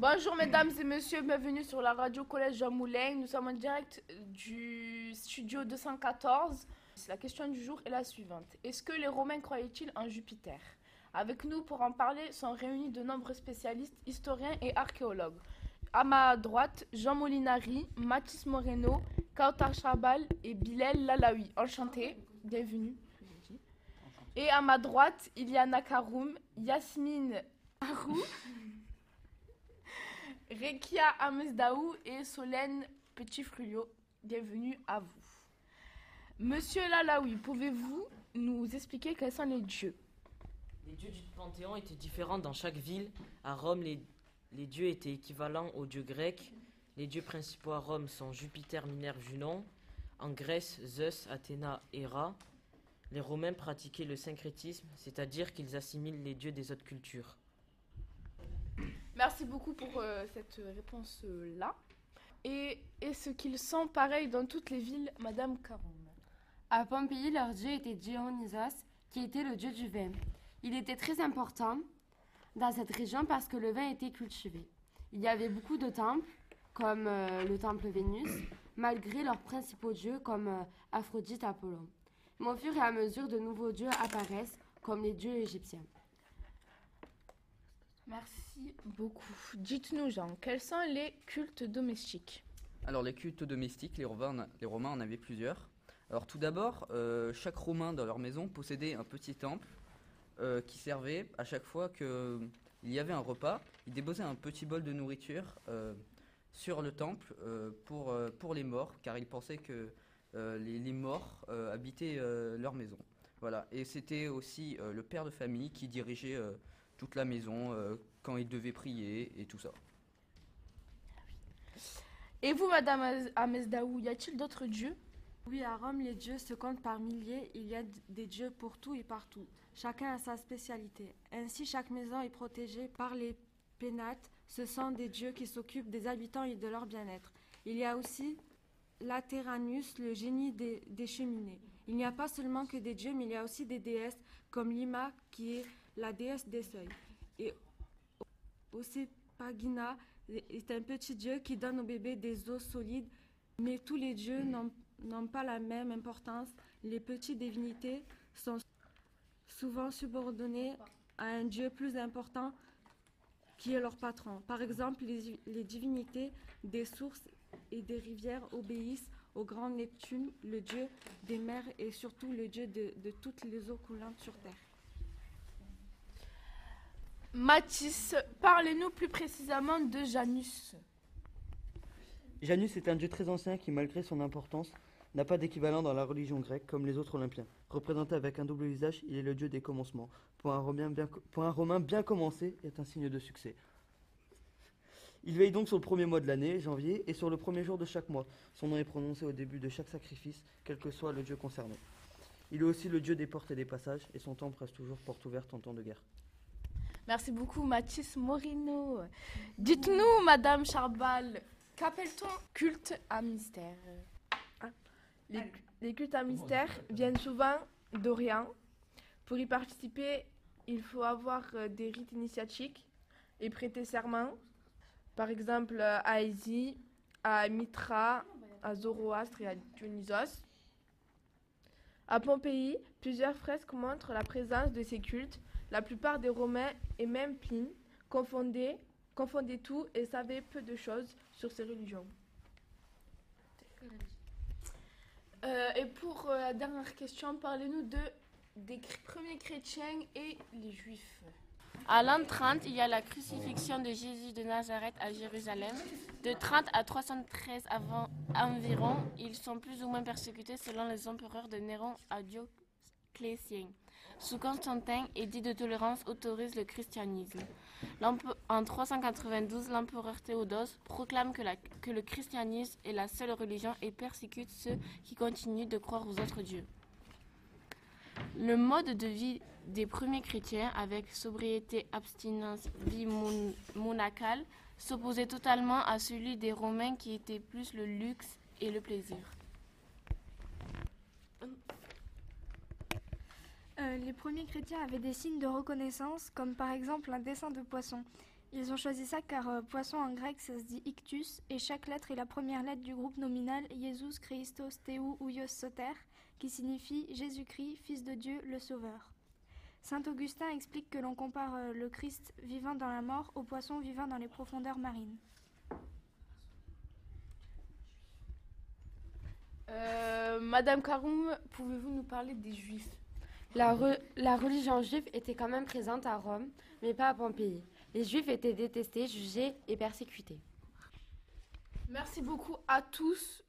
Bonjour mesdames et messieurs, bienvenue sur la radio Collège Jean Moulin. Nous sommes en direct du studio 214. La question du jour est la suivante. Est-ce que les Romains croyaient-ils en Jupiter? Avec nous pour en parler sont réunis de nombreux spécialistes, historiens et archéologues. À ma droite, Jean Molinari, Mathis Moreno, Kautar Chabal et Bilal Lalaoui. Enchanté, bienvenue. Et à ma droite, il y a Nakaroum, Yasmine Arou, Rekia Amesdaou et Solène Petit-Frulio. Bienvenue à vous. Monsieur Lalaoui, pouvez-vous nous expliquer quels sont les dieux? Les dieux du Panthéon étaient différents dans chaque ville. À Rome, les, dieux étaient équivalents aux dieux grecs. Les dieux principaux à Rome sont Jupiter, Minerve, Junon. En Grèce, Zeus, Athéna, Héra. Les Romains pratiquaient le syncrétisme, c'est-à-dire qu'ils assimilent les dieux des autres cultures. Merci beaucoup pour euh, cette réponse-là. Et est-ce qu'ils sont pareils dans toutes les villes, Madame Caron? À Pompéi, leur dieu était Dionysos, qui était le dieu du vin. Il était très important dans cette région parce que le vin était cultivé. Il y avait beaucoup de temples, comme euh, le temple Vénus, malgré leurs principaux dieux comme euh, Aphrodite Apollon. Mais au fur et à mesure, de nouveaux dieux apparaissent, comme les dieux égyptiens. Merci beaucoup. Dites-nous, Jean, quels sont les cultes domestiques? Alors les cultes domestiques, les Romains, les Romains en avaient plusieurs. Alors tout d'abord, euh, chaque Romain dans leur maison possédait un petit temple euh, qui servait à chaque fois qu'il y avait un repas. Il déposait un petit bol de nourriture euh, sur le temple pour, pour les morts, car il pensait que les, les morts habitaient leur maison. Voilà. Et c'était aussi le père de famille qui dirigeait toute la maison euh, quand il devait prier et tout ça. Et vous, Madame Amesdaou, y a-t-il d'autres dieux? Oui, à Rome, les dieux se comptent par milliers. Il y a des dieux pour tout et partout. Chacun a sa spécialité. Ainsi, chaque maison est protégée par les pénates. Ce sont des dieux qui s'occupent des habitants et de leur bien-être. Il y a aussi Lateranus, le génie des, des cheminées. Il n'y a pas seulement que des dieux, mais il y a aussi des déesses, comme Lima, qui est la déesse des seuils. Et Osepagina est un petit dieu qui donne au bébé des os solides mais tous les dieux n'ont pas la même importance. Les petites divinités sont souvent subordonnées à un dieu plus important qui est leur patron. Par exemple, les, les divinités des sources et des rivières obéissent au grand Neptune, le dieu des mers et surtout le dieu de, de toutes les eaux coulantes sur terre. Mathis, parlez-nous plus précisément de Janus. Janus est un dieu très ancien qui, malgré son importance, n'a pas d'équivalent dans la religion grecque comme les autres Olympiens. Représenté avec un double visage, il est le dieu des commencements. Pour un Romain bien, pour un Romain bien commencé est un signe de succès. Il veille donc sur le premier mois de l'année, janvier, et sur le premier jour de chaque mois. Son nom est prononcé au début de chaque sacrifice, quel que soit le dieu concerné. Il est aussi le dieu des portes et des passages, et son temple reste toujours porte ouverte en temps de guerre. Merci beaucoup, Mathis Morino. Dites-nous, Madame Charbal, qu'appelle-t-on culte à mystère? Ah, les, les cultes à mystère viennent souvent d'Orient. Pour y participer, il faut avoir euh, des rites initiatiques et prêter serment. Par exemple, à Isis, à Mitra, à Zoroastre et à Dionysos. À Pompéi, plusieurs fresques montrent la présence de ces cultes. La plupart des Romains et même Pline confondaient, tout et savaient peu de choses sur ces religions. Euh, et pour euh, la dernière question, parlez-nous de, des premiers chrétiens et les juifs. À l'an 30, il y a la crucifixion de Jésus de Nazareth à Jérusalem. De 30 à 313 avant environ, ils sont plus ou moins persécutés selon les empereurs de Néron à Sous Constantin, édit de tolérance autorise le christianisme. En 392, l'empereur Théodose proclame que, le christianisme est la seule religion et persécute ceux qui continuent de croire aux autres dieux. Le mode de vie des premiers chrétiens, avec sobriété, abstinence, vie mon- monacale, s'opposait totalement à celui des Romains qui était plus le luxe et le plaisir. Euh, les premiers chrétiens avaient des signes de reconnaissance, comme par exemple un dessin de poisson. Ils ont choisi ça car euh, poisson en grec ça se dit ictus et chaque lettre est la première lettre du groupe nominal Jesus Christos Theou Ouios Soter qui signifie Jésus-Christ, Fils de Dieu, le Sauveur. Saint Augustin explique que l'on compare euh, le Christ vivant dans la mort au poisson vivant dans les profondeurs marines. Madame Karoum, pouvez-vous nous parler des Juifs? La, re- la religion juive était quand même présente à Rome, mais pas à Pompéi. Les Juifs étaient détestés, jugés et persécutés. Merci beaucoup à tous